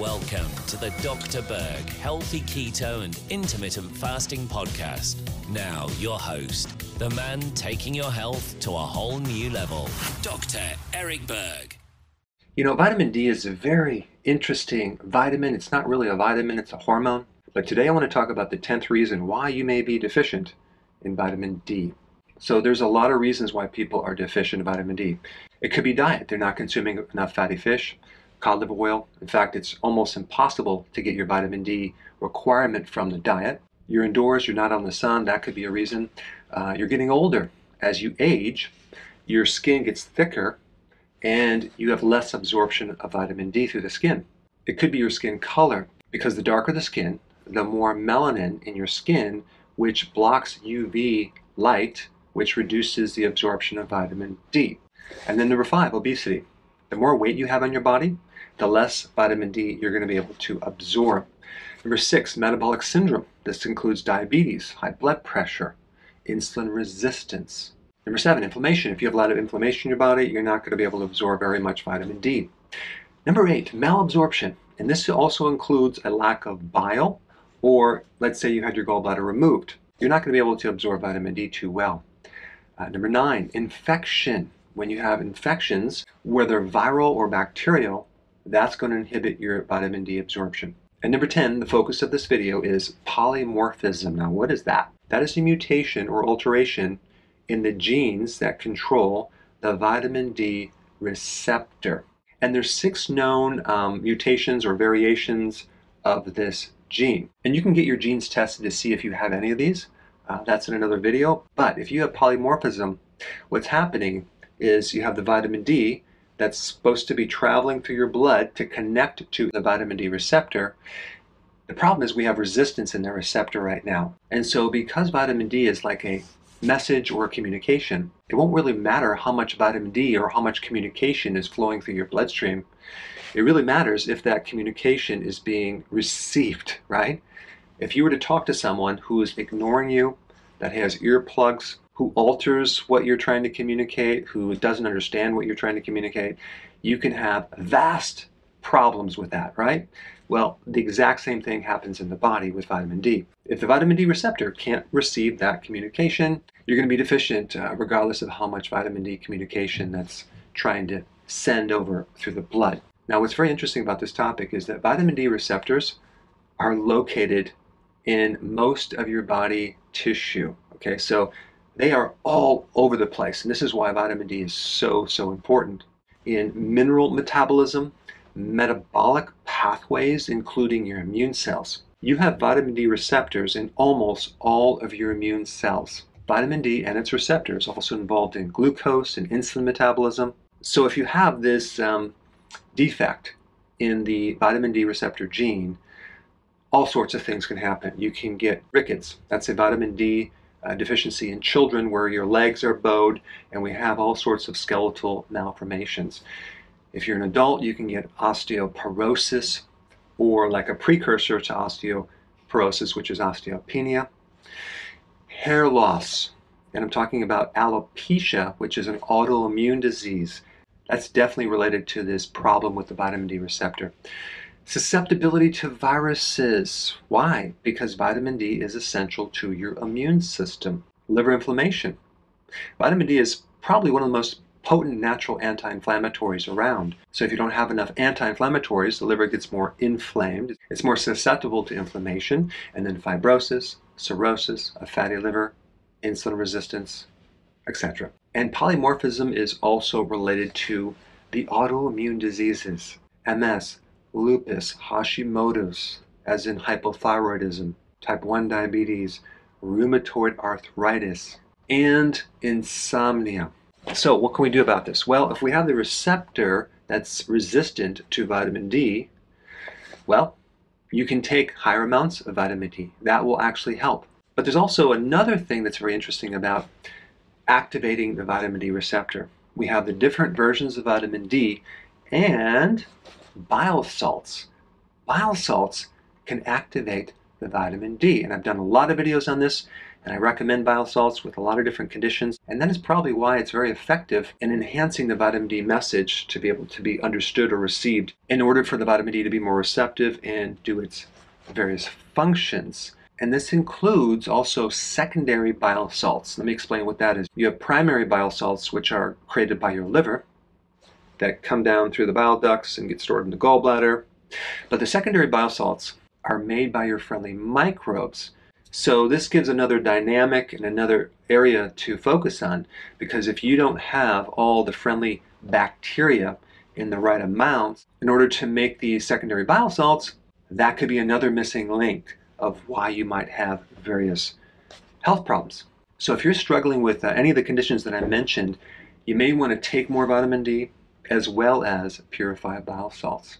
Welcome to the Dr. Berg Healthy Keto and Intermittent Fasting Podcast. Now, your host, the man taking your health to a whole new level, Dr. Eric Berg. You know, vitamin D is a very interesting vitamin. It's not really a vitamin, it's a hormone. But today I want to talk about the 10th reason why you may be deficient in vitamin D. So there's a lot of reasons why people are deficient in vitamin D. It could be diet. They're not consuming enough fatty fish cod liver oil. In fact, it's almost impossible to get your vitamin D requirement from the diet. You're indoors, you're not on the sun, that could be a reason. Uh, you're getting older. As you age, your skin gets thicker and you have less absorption of vitamin D through the skin. It could be your skin color because the darker the skin, the more melanin in your skin, which blocks UV light, which reduces the absorption of vitamin D. And then number five, obesity. The more weight you have on your body, the less vitamin D you're going to be able to absorb. Number six, metabolic syndrome. This includes diabetes, high blood pressure, insulin resistance. Number seven, inflammation. If you have a lot of inflammation in your body, you're not going to be able to absorb very much vitamin D. Number eight, malabsorption. And this also includes a lack of bile, or let's say you had your gallbladder removed. You're not going to be able to absorb vitamin D too well. Uh, number nine, infection. When you have infections, whether viral or bacterial, that's going to inhibit your vitamin D absorption. And number 10, the focus of this video is polymorphism. Now, what is that? That is a mutation or alteration in the genes that control the vitamin D receptor. And there's six known um, mutations or variations of this gene. And you can get your genes tested to see if you have any of these. Uh, that's in another video. But if you have polymorphism, what's happening is you have the vitamin D that's supposed to be traveling through your blood to connect to the vitamin D receptor. The problem is we have resistance in the receptor right now. And so because vitamin D is like a message or communication, it won't really matter how much vitamin D or how much communication is flowing through your bloodstream. It really matters if that communication is being received, right? If you were to talk to someone who is ignoring you, that has earplugs who alters what you're trying to communicate, who doesn't understand what you're trying to communicate, you can have vast problems with that, right? Well, the exact same thing happens in the body with vitamin D. If the vitamin D receptor can't receive that communication, you're going to be deficient uh, regardless of how much vitamin D communication that's trying to send over through the blood. Now, what's very interesting about this topic is that vitamin D receptors are located in most of your body tissue. Okay, so they are all over the place. And this is why vitamin D is so, so important in mineral metabolism, metabolic pathways, including your immune cells. You have vitamin D receptors in almost all of your immune cells. Vitamin D and its receptors also involved in glucose and insulin metabolism. So if you have this um, defect in the vitamin D receptor gene, all sorts of things can happen. You can get rickets. That's a vitamin D uh, deficiency in children where your legs are bowed and we have all sorts of skeletal malformations. If you're an adult, you can get osteoporosis or like a precursor to osteoporosis, which is osteopenia. Hair loss, and I'm talking about alopecia, which is an autoimmune disease. That's definitely related to this problem with the vitamin D receptor. Susceptibility to viruses. Why? Because vitamin D is essential to your immune system. Liver inflammation. Vitamin D is probably one of the most potent natural anti-inflammatories around. So if you don't have enough anti-inflammatories, the liver gets more inflamed. It's more susceptible to inflammation and then fibrosis, cirrhosis, a fatty liver, insulin resistance, etc. And polymorphism is also related to the autoimmune diseases, MS, lupus, Hashimoto's, as in hypothyroidism, type 1 diabetes, rheumatoid arthritis, and insomnia. So, what can we do about this? Well, if we have the receptor that's resistant to vitamin D, well, you can take higher amounts of vitamin D. That will actually help. But there's also another thing that's very interesting about activating the vitamin D receptor. We have the different versions of vitamin D, and bile salts. Bile salts can activate the vitamin D. And I've done a lot of videos on this. And I recommend bile salts with a lot of different conditions. And that is probably why it's very effective in enhancing the vitamin D message to be able to be understood or received in order for the vitamin D to be more receptive and do its various functions. And this includes also secondary bile salts. Let me explain what that is. You have primary bile salts, which are created by your liver, that come down through the bile ducts and get stored in the gallbladder. But the secondary bile salts are made by your friendly microbes. So this gives another dynamic and another area to focus on because if you don't have all the friendly bacteria in the right amounts in order to make these secondary bile salts, that could be another missing link of why you might have various health problems. So if you're struggling with uh, any of the conditions that I mentioned, you may want to take more vitamin D as well as purify bile salts.